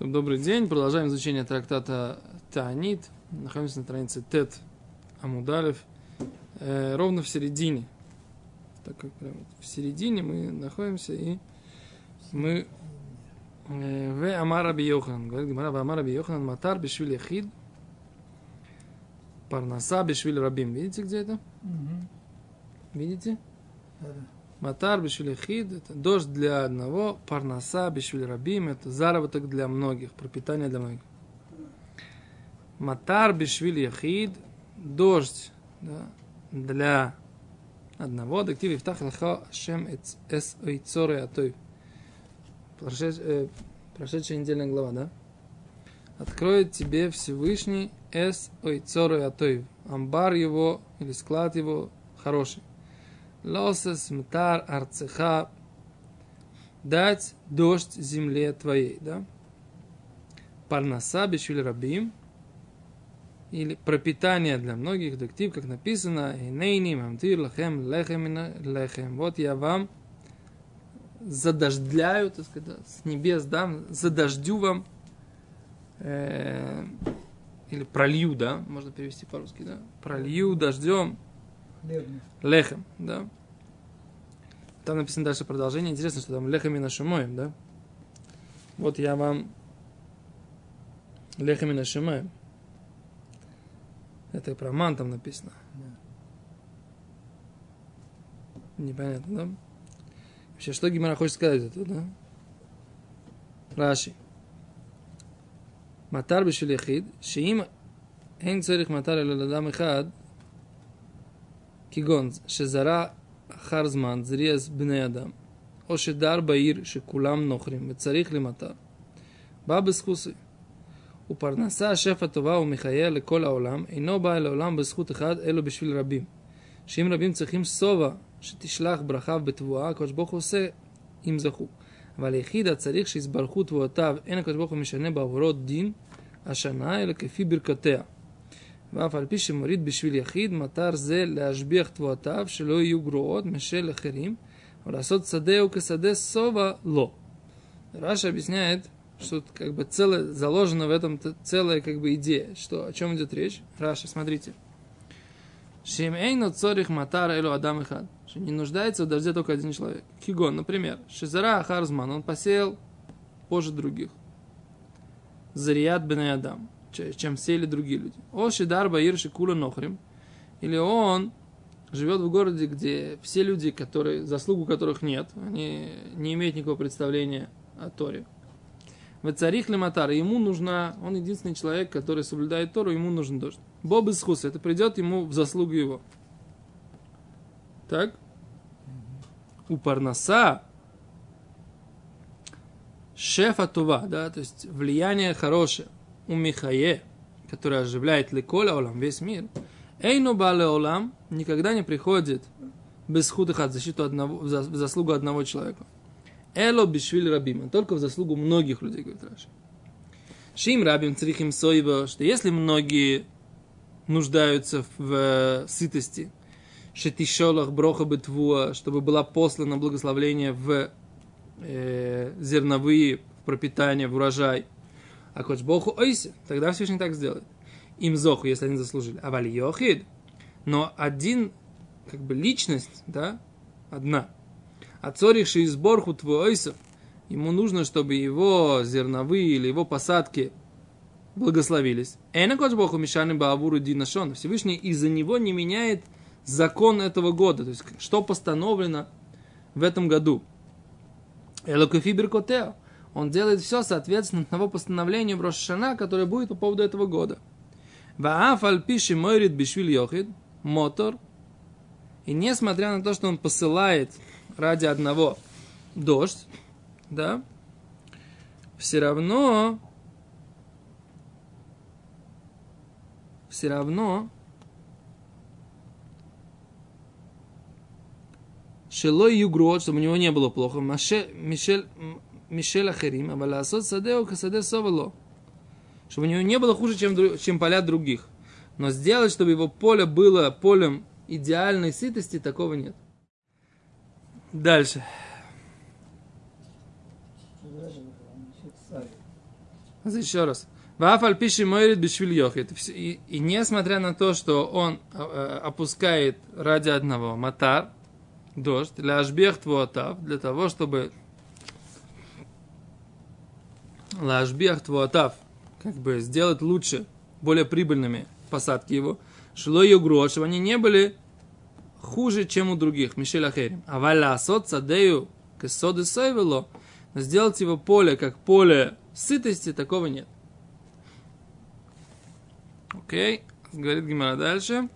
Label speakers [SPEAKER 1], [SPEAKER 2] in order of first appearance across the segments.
[SPEAKER 1] Добрый день. Продолжаем изучение трактата Таанит. Находимся на странице Тет Амудалев. Э, ровно в середине. Так как прям в середине мы находимся и мы э, в Амара Йохан. Говорит Гимара, Амара Йохан Матар Бешвиль Яхид. Парнаса Бешвиль Рабим. Видите, где это? Видите? Матар бешвилихид – это дождь для одного, парнаса бешвиль рабим – это заработок для многих, пропитание для многих. Матар бешвиль яхид – дождь да, для одного. Дактив ифтах лаха шем эс ойцоры атой. Прошедшая недельная глава, да? Откроет тебе Всевышний эс ойцоры атой. Амбар его или склад его хороший. Лосес мтар арцеха. Дать дождь земле твоей, да? Парнаса бешвиль рабим. Или пропитание для многих, дактив, как написано, «Инейни мамтир лахем лехем лехем». Вот я вам задождляю, так сказать, с небес дам, задождю вам, э, или пролью, да, можно перевести по-русски, да, пролью дождем Лехем, да. Там написано дальше продолжение. Интересно, что там лехами на шумоем, да? Вот я вам лехами на шумоем. Это про ман там написано. Непонятно, да? Вообще, что Гимара хочет сказать это, да? Раши. Матар בשביל יחיד, שאם אין צריך מטר אלא לאדם אחד, כגון שזרע אחר זמן זריעס בני אדם, או שדר בעיר שכולם נוכרים וצריך למטר. בא בזכוסי. ופרנסה השפע טובה ומחיה לכל העולם, אינו בא אל העולם בזכות אחד, אלא בשביל רבים. שאם רבים צריכים שובע שתשלח ברכה בתבואה, הקדוש ברוך הוא עושה אם זכו. אבל היחיד הצריך שיסברכו תבואותיו, אין הקדוש ברוך הוא משנה בעבורו דין השנה, אלא כפי ברכותיה. ואף על פי שמוריד בשביל יחיד, מטר זה להשביח תבואותיו, שלא יהיו גרועות משל אחרים, ולעשות שדהו כשדה сова ло. Раша объясняет, что как бы целое, заложено в этом целая как бы идея. Что, о чем идет речь? Раша, смотрите. Шимейно цорих матар элу адам ихад. Что не нуждается в дожде только один человек. Кигон, например. Шизара Харзман, он посеял позже других. Зарият бен Адам чем сели другие люди. О Шидар Баир Шикула Нохрим. Или он живет в городе, где все люди, которые, заслугу которых нет, они не имеют никакого представления о Торе. В царих Лематар, ему нужна, он единственный человек, который соблюдает Тору, ему нужен дождь. Боб из Хуса, это придет ему в заслугу его. Так? У Парнаса шефа Тува, да, то есть влияние хорошее у Михае, который оживляет Леколя Олам, весь мир, Эйну Бале Олам никогда не приходит без худых от защиту одного, в заслугу одного человека. Эло бишвиль рабима, только в заслугу многих людей, говорит Раши. Шим рабим црихим соева, что если многие нуждаются в э, сытости, шетишолах броха бетвуа, чтобы было послано благословление в э, зерновые, в пропитание, в урожай – а Богу ойсе, тогда Всевышний так сделает. Им зоху, если они заслужили. А вали йохид. Но один, как бы личность, да, одна. А из борху твой ойсов, ему нужно, чтобы его зерновые или его посадки благословились. Эна коч Богу мешаны баавуру динашон. Всевышний из-за него не меняет закон этого года. То есть, что постановлено в этом году. Элокофи беркотео он делает все соответственно того постановлению в Рошана, которое будет по поводу этого года. Ваафаль пиши мойрит бишвиль йохид, мотор. И несмотря на то, что он посылает ради одного дождь, да, все равно, все равно, Шелой Югрот, чтобы у него не было плохо. Мишель, Мишель Ахерим, а Ласот Садео Касаде Совало. Чтобы у него не было хуже, чем, чем поля других. Но сделать, чтобы его поле было полем идеальной сытости, такого нет. Дальше. еще раз. Вафаль пишет Мойрит Бишвиль Йохит. И, и несмотря на то, что он э, опускает ради одного матар, дождь, для ашбех твуатав, для того, чтобы лашбех твуатав, как бы сделать лучше, более прибыльными посадки его, шло югро, чтобы они не были хуже, чем у других, Мишель Ахерим. А валя сот садею кесоды сойвело, сделать его поле как поле сытости, такого нет. Окей, говорит Гимара дальше.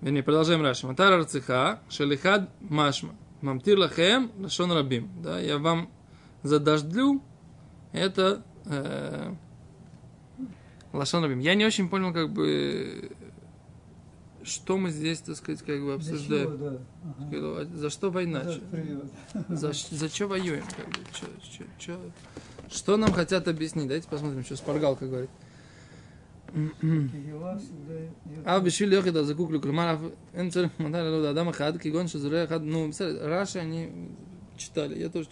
[SPEAKER 1] Вернее, продолжаем Раши. Матар арциха, шелихад машма. Мамтир лахем, лашон рабим. Да, я вам задождлю, это э, лашон рабим. Я не очень понял, как бы, что мы здесь, так сказать, как бы обсуждаем. Чего, да. ага. За что война? За, за что воюем? Как бы, чё, чё, чё? Что нам хотят объяснить? Давайте посмотрим, что Спаргалка говорит. אב בשביל יחיד הזקוק לכלומר אין צריך מתי לעלות אדם אחד כגון שזורע אחד נו בסדר רש"י אני читали я тоже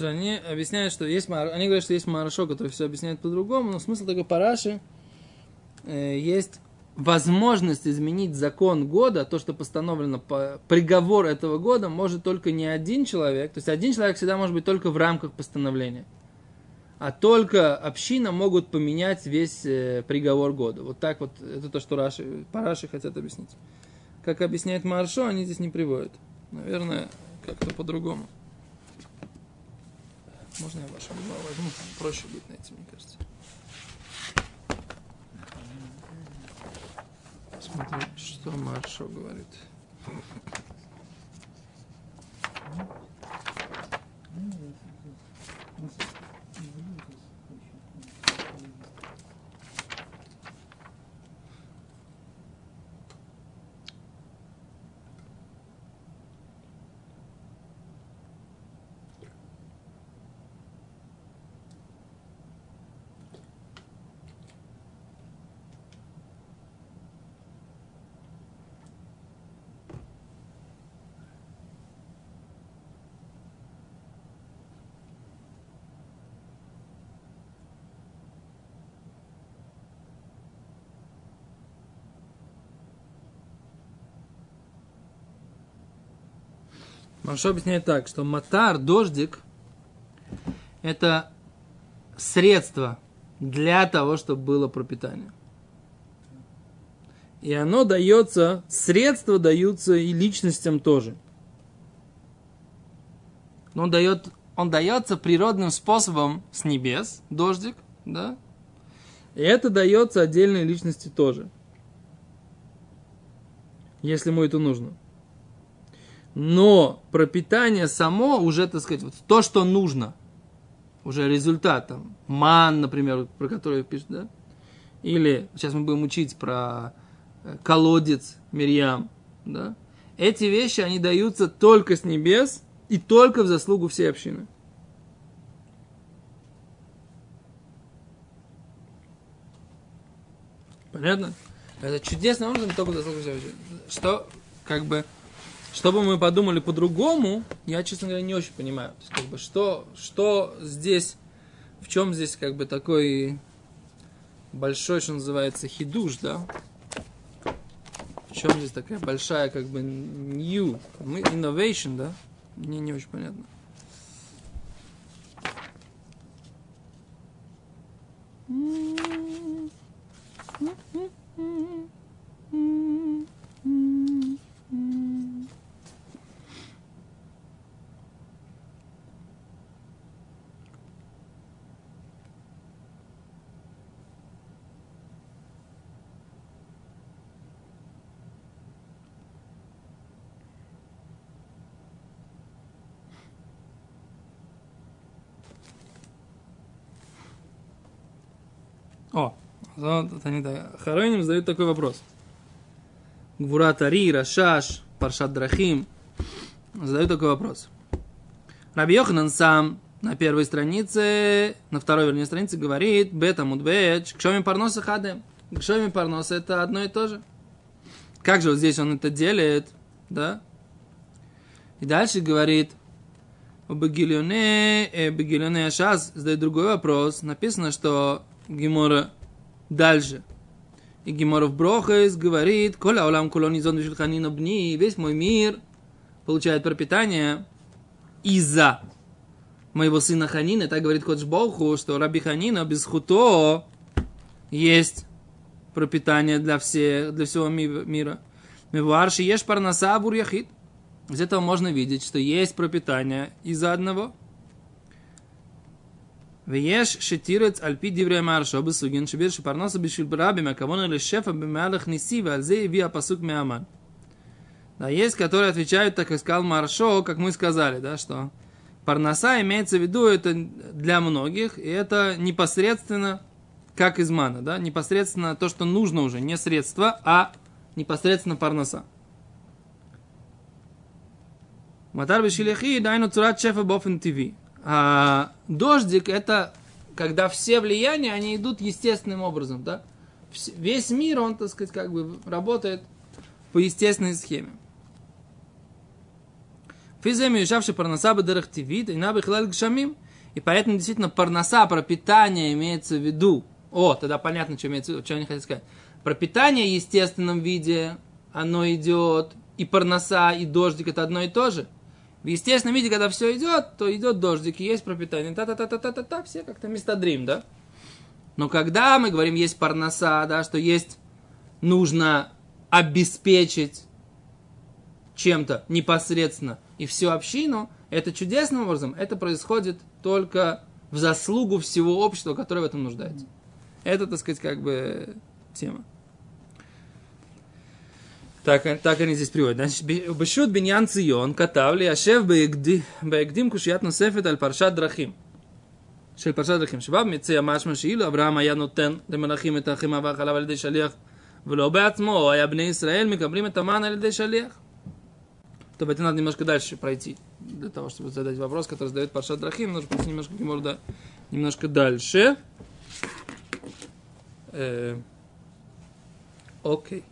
[SPEAKER 1] Они объясняют, что есть они говорят, что есть Марашо, который все объясняет по-другому, но смысл такой параши э, есть возможность изменить закон года, то, что постановлено по приговор этого года, может только не один человек. То есть один человек всегда может быть только в рамках постановления. А только община могут поменять весь э, приговор года. Вот так вот, это то, что Раши, Параши хотят объяснить. Как объясняет Маршо, они здесь не приводят. Наверное, как-то по-другому. Можно я вашу возьму? Проще будет найти, мне кажется. Смотри, что Маршо говорит. Маршо объясняет так, что матар, дождик, это средство для того, чтобы было пропитание. И оно дается, средства даются и личностям тоже. Но он, дает, он дается природным способом с небес, дождик, да? И это дается отдельной личности тоже. Если ему это нужно но пропитание само уже, так сказать, вот то, что нужно, уже результат, там, ман, например, про который пишет, да, или сейчас мы будем учить про э, колодец Мирьям, да, эти вещи, они даются только с небес и только в заслугу всей общины. Понятно? Это чудесным образом только в заслугу всей. Что, как бы, чтобы мы подумали по-другому, я, честно говоря, не очень понимаю. То есть, как бы, что, что здесь, в чем здесь как бы такой большой, что называется, хидуш, да? В чем здесь такая большая, как бы, new, innovation, да? Мне не очень понятно. Хароним задают такой вопрос. Гвура Тари, Рашаш, Паршат Драхим. Задают такой вопрос. Раби Йоханан сам на первой странице, на второй, вернее, странице говорит, бета мудбеч, кшоми парноса хадем. Кшоми парноса это одно и то же. Как же вот здесь он это делит, да? И дальше говорит, у Багильоне, э, Шас задает другой вопрос. Написано, что Гимора дальше. И Гимора в Брохес говорит, Коля улам колонизон вишельханина бни, весь мой мир получает пропитание из-за моего сына Ханина. Так говорит Кодж Боху, что Раби Ханина без хуто есть пропитание для, всех, для всего мира. Мевуарши ешь парнаса бур яхид. Из этого можно видеть, что есть пропитание из-за одного. Веш шитирец альпи диврей марша оба сугин шибир шипарноса бишвил барабим, а кого или шефа бималах ниси, вальзе и виа пасук МЕАМАН. Да, есть, которые отвечают, так искал маршо, как мы сказали, да, что парноса имеется в виду, это для многих, и это непосредственно как измана, да, непосредственно то, что нужно уже, не средства, а непосредственно парноса. Матар бешилехи дайну цурат шефа бофен тиви. А дождик это когда все влияния, они идут естественным образом, да? Весь мир, он, так сказать, как бы работает по естественной схеме. Физем юшавший парноса бедерах тивит, и набы гшамим. И поэтому действительно парноса, пропитание имеется в виду. О, тогда понятно, что имеется в виду, что они хотят сказать. Пропитание в естественном виде, оно идет, и парноса, и дождик это одно и то же. В естественном виде, когда все идет, то идет дождик, и есть пропитание. Та-та-та-та-та-та, все как-то мистадрим, да? Но когда мы говорим, есть парноса, да, что есть, нужно обеспечить чем-то непосредственно и всю общину, это чудесным образом, это происходит только в заслугу всего общества, которое в этом нуждается. Это, так сказать, как бы тема. Так, так они здесь приводят. Значит, Бешут биньян цион катавли ашев беэгдим кушият носефет аль паршат драхим. של פרשת דרכים, שבא מציע משמע שאילו אברהם היה נותן למלאכים את החימה והחלב על ידי שליח ולא בעצמו, היה בני ישראל מקבלים את המן על ידי шалех. То это надо немножко дальше пройти, для того, чтобы задать вопрос, который задает Паршат Драхим, нужно просто немножко, немножко, немножко дальше. Э, окей.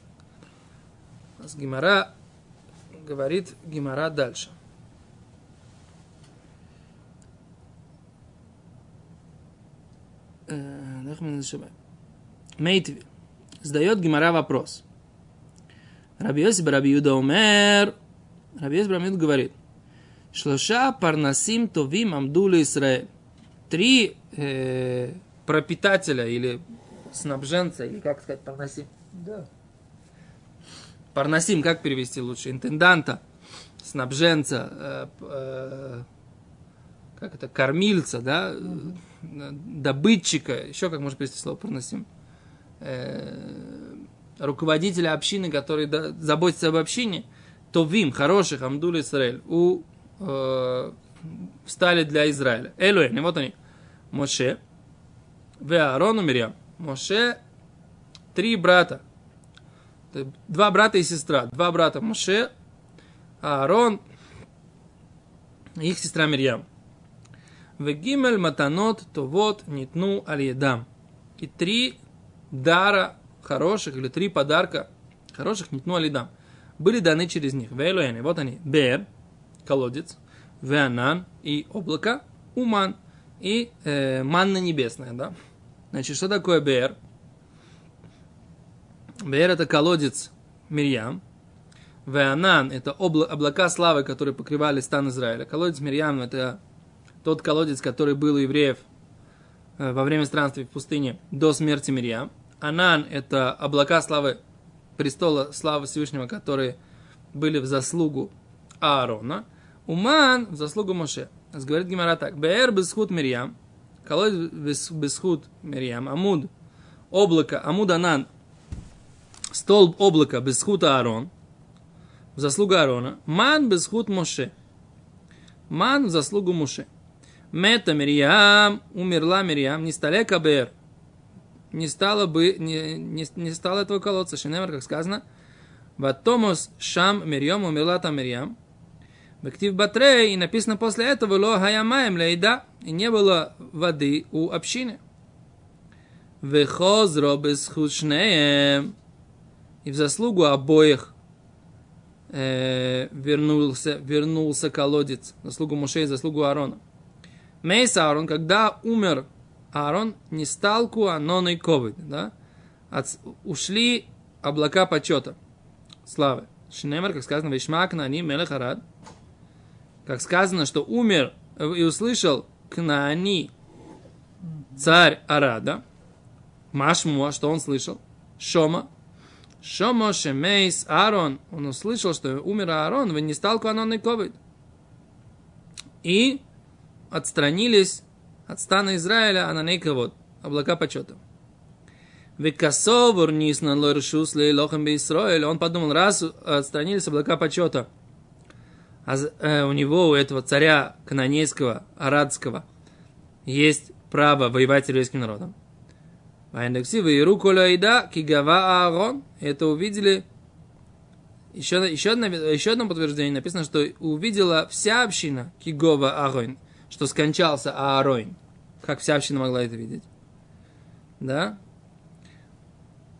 [SPEAKER 1] У нас Гимара говорит Гимара дальше. Мейтви. Задает Гимара вопрос. Раби Йосиф Раби Юда умер. Раби Йосиф Раби Юда говорит. Шлоша парнасим товим амдули Исраэль. Три э, пропитателя или снабженца, или как сказать, парнасим? Да. Парнасим, как перевести лучше? Интенданта, снабженца, э, э, как это, кормильца, да, угу. добытчика, еще как можно перевести слово парнасим, э, руководителя общины, который заботится об общине, то вим, хороших, Амдул Израиль, у, э, стали для Израиля. Элуэн, вот они. Моше, Веарон и Мирьям. Моше, три брата. Два брата и сестра. Два брата Моше, Аарон их сестра Мирьям. Вегимель матанот товот нитну аль И три дара хороших, или три подарка хороших нитну аль были даны через них. Вейлуэни, вот они. Бер, колодец, Веанан и облако, Уман и э, манна небесная, да. Значит, что такое Бер? Бер это колодец Мирьям. Веанан это обла- облака славы, которые покрывали стан Израиля. Колодец Мирьям это тот колодец, который был у евреев э, во время странствий в пустыне до смерти Мирьям. Анан это облака славы престола славы Всевышнего, которые были в заслугу Аарона. Уман в заслугу Моше. Говорит Гимара так. Бер бесхуд Мирьям. Колодец бесхуд Мирьям. Амуд. Облако. Амуд Анан столб облака без хута Аарон, в заслугу Аарона, ман без худ Моше. Ман в заслугу Моше. Мета Мирьям, умерла Мирьям, не сталека Бер. не стало бы, не, не, не стало этого колодца. Шинемер, как сказано, Ватомос Шам Мирьем умерла там Мирьям. Бектив Батрей, и написано после этого, Ло Хаямаем Лейда, и не было воды у общины. Вехозро без хушнеем. И в заслугу обоих э, вернулся, вернулся колодец. Заслугу Мушей, заслугу Аарона. Мейс Аарон, когда умер Аарон, не стал Куанон и Ковид, да? От, ушли облака почета, славы. Шинемер, как сказано, Вишмак на ним Мелехарад. Как сказано, что умер и услышал Кнаани, царь Арада. Машмуа, что он слышал? Шома. Шома Шемейс Аарон. Он услышал, что умер Аарон, вы не стал Куанон и Ковид. И отстранились от стана Израиля, а на ней кого? Облака почета. Викасовур нисна лоршус лохам Исраиль. Он подумал, раз отстранились облака почета, а э, у него, у этого царя канонейского, арадского, есть право воевать с еврейским народом. Вайндексива и руколяйда кигава Аарон. Это увидели еще, еще, одно, еще одно подтверждение написано, что увидела вся община Кигова Аарон, что скончался Аарон. Как вся община могла это видеть? Да?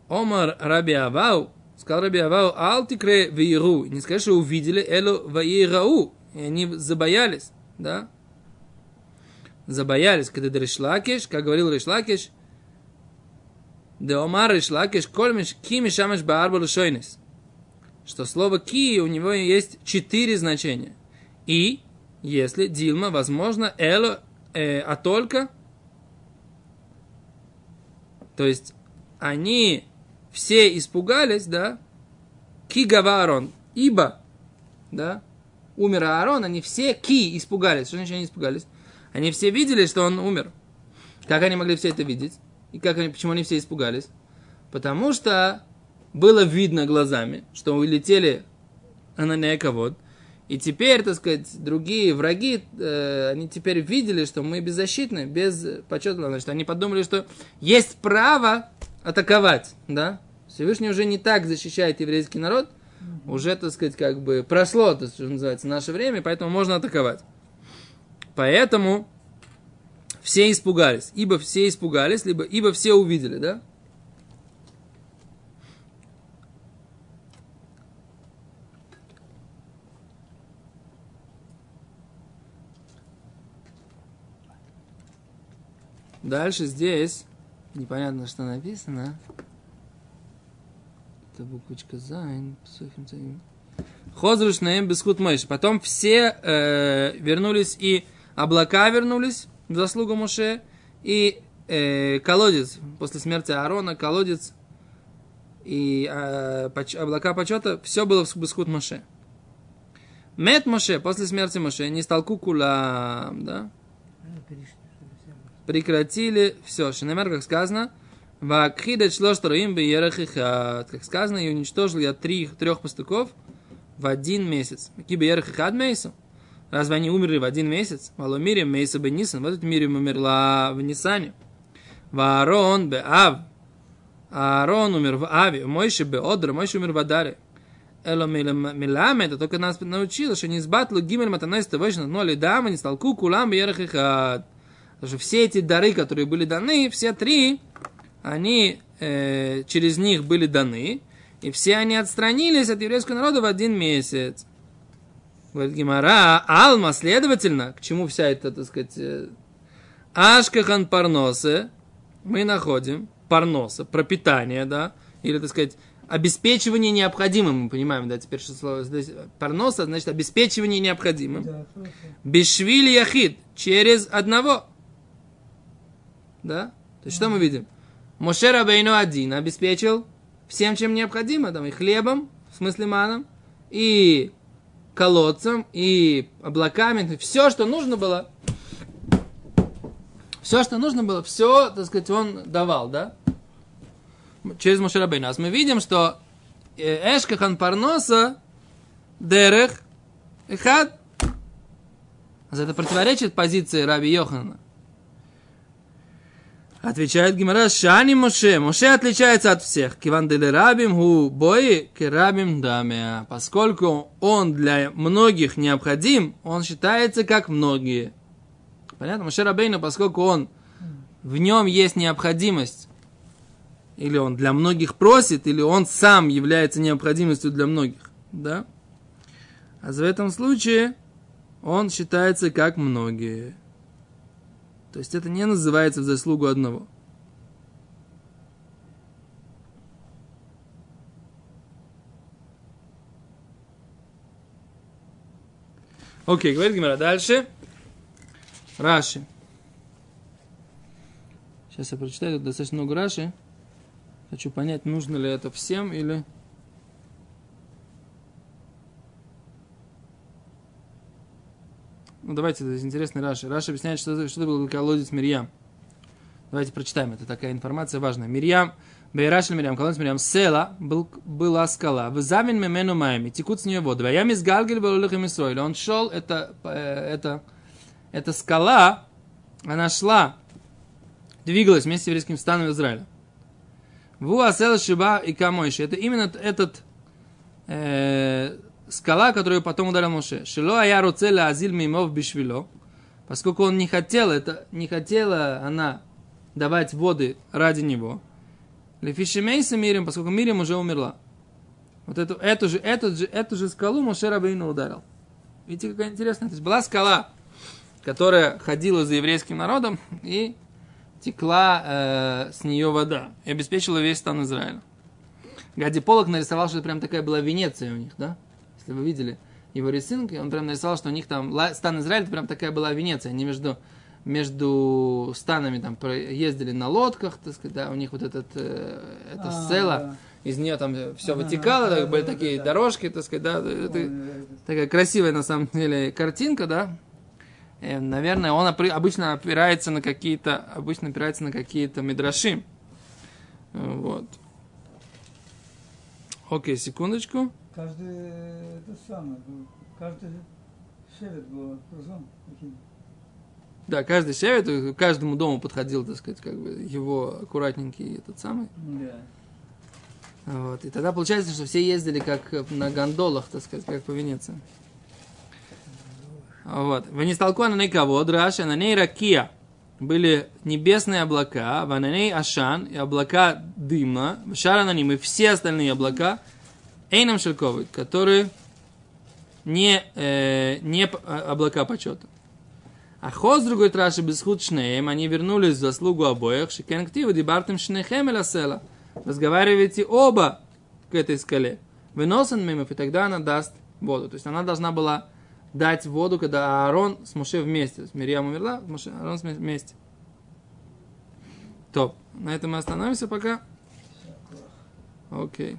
[SPEAKER 1] Омар Раби Авау, сказал Раби Авау, Алтикре вейру. Не скажи, что увидели, элу вейрау. И они забоялись, да? Забоялись, когда Решлакиш, как говорил Решлакиш, Де Омар Решлакиш, кольмиш, кими шамаш баарбал шойнис. Что слово ки у него есть четыре значения. И, если Дилма, возможно, эло, э, а только, то есть они все испугались, да, ки гаварон, ибо, да, умер Аарон, они все ки испугались. Что значит они испугались? Они все видели, что он умер. Как они могли все это видеть? И как они, почему они все испугались? Потому что было видно глазами, что улетели Ананека вот. И теперь, так сказать, другие враги, э, они теперь видели, что мы беззащитны, без почета. Значит, они подумали, что есть право атаковать, да? Всевышний уже не так защищает еврейский народ, уже, так сказать, как бы прошло, то, что называется, наше время, поэтому можно атаковать. Поэтому все испугались. Ибо все испугались, либо ибо все увидели, да? Дальше здесь непонятно, что написано. Это буквочка Зайн. Хозруш наем бескут. Потом все э, вернулись и облака вернулись заслугу Моше и э, колодец после смерти Аарона, колодец и э, поч, облака почета, все было в бескут Моше. Мет Моше после смерти Моше не стал кукула, да? прекратили все. Шинамер, как сказано, Вакхидет шлоштаруим беерахихат. Как сказано, и уничтожил я три, трех пастухов в один месяц. Какие беерахихат мейсу? Разве они умерли в один месяц? Валомире мейса бен Нисан. В этот мире умерла в Нисане. Ваарон бе Ав. Аарон умер в Аве. Мойши бе Одра. Мойши умер в Адаре. Эло миламе, это только нас научило, что не сбатлу гимель матанайс тавайшна, но ли дама не стал кулам беерахихат. Потому что все эти дары, которые были даны, все три, они э, через них были даны, и все они отстранились от еврейского народа в один месяц. Говорит Гимара, Алма, следовательно, к чему вся эта, так сказать, э, Ашкахан Парносы, мы находим парноса, пропитание, да, или, так сказать, обеспечивание необходимым, мы понимаем, да, теперь что слово здесь, парноса, значит, обеспечивание необходимым. Бешвили яхид, через одного. Да? То есть, что мы видим? Моше Рабейну один обеспечил всем, чем необходимо, там, и хлебом, в смысле маном, и колодцем, и облаками, все, что нужно было, все, что нужно было, все, так сказать, он давал, да? Через Моше Рабейну. А мы видим, что э, Эшкахан Парноса, Дерех, Эхад, это противоречит позиции Раби Йохана. Отвечает Гимара, Шани Моше. Моше отличается от всех. Киван рабим ху бои керабим дамя. Поскольку он для многих необходим, он считается как многие. Понятно? Моше Рабейна, поскольку он, в нем есть необходимость, или он для многих просит, или он сам является необходимостью для многих. Да? А в этом случае он считается как многие. То есть это не называется в заслугу одного. Окей, говорит Гимара дальше. Раши. Сейчас я прочитаю, тут достаточно много Раши. Хочу понять, нужно ли это всем или... Ну, давайте, это интересный Раши. Раши объясняет, что, что это был колодец Мирьям. Давайте прочитаем, это такая информация важная. Мирьям, Бейрашель Мирьям, колодец Мирьям, Села был, была скала, в замин мемену майми, текут с нее воды. Ваям из Галгель был и Мисроиль. Он шел, это, э, это, это скала, она шла, двигалась вместе с еврейским станом Израиля. Ву асел шиба и камойши. Это именно этот э, скала, которую потом ударил Моше. Шило ая руцеля азиль мимов бишвило. Поскольку он не хотел, это не хотела она давать воды ради него. Лефишемейса мирим, поскольку Мирим уже умерла. Вот эту, эту, же, эту, же, эту же скалу Моше Рабейну ударил. Видите, какая интересная. То есть была скала, которая ходила за еврейским народом и текла э, с нее вода и обеспечила весь стан Израиля. Гади Полок нарисовал, что прям такая была Венеция у них, да? Если вы видели его рисунки, он прям нарисовал, что у них там стан Израиля, это прям такая была Венеция. Они между, между станами там ездили на лодках, так сказать, да, у них вот этот, э, эта а, села, да. из нее там все вытекало, а, так, были да, такие да. дорожки, так сказать, да, это, такая красивая на самом деле картинка, да, Э, наверное, он обычно опирается на какие-то, обычно опирается на какие-то мидраши. Вот. Окей, секундочку.
[SPEAKER 2] Каждый это самое, каждый шевет был окружен
[SPEAKER 1] Да, каждый шевет, каждому дому подходил, так сказать, как бы его аккуратненький этот самый. Да. Вот. И тогда получается, что все ездили как на гондолах, так сказать, как по Венеции. Вот. В Нисталку на ней кого? Драша, на ней ракия. Были небесные облака, в на ней ашан и облака дыма, шара на ним и все остальные облака, эйном шельковый, которые не, э, не облака почета. А ход с другой траши без худ они вернулись в заслугу обоих, шикенктиву дибартем шнехем или села. Разговаривайте оба к этой скале. Выносен мимо, и тогда она даст воду. То есть она должна была дать воду, когда Аарон с Моше вместе. Мирьям умерла, Моше, Аарон вместе. То, на этом мы остановимся пока. Окей. Okay.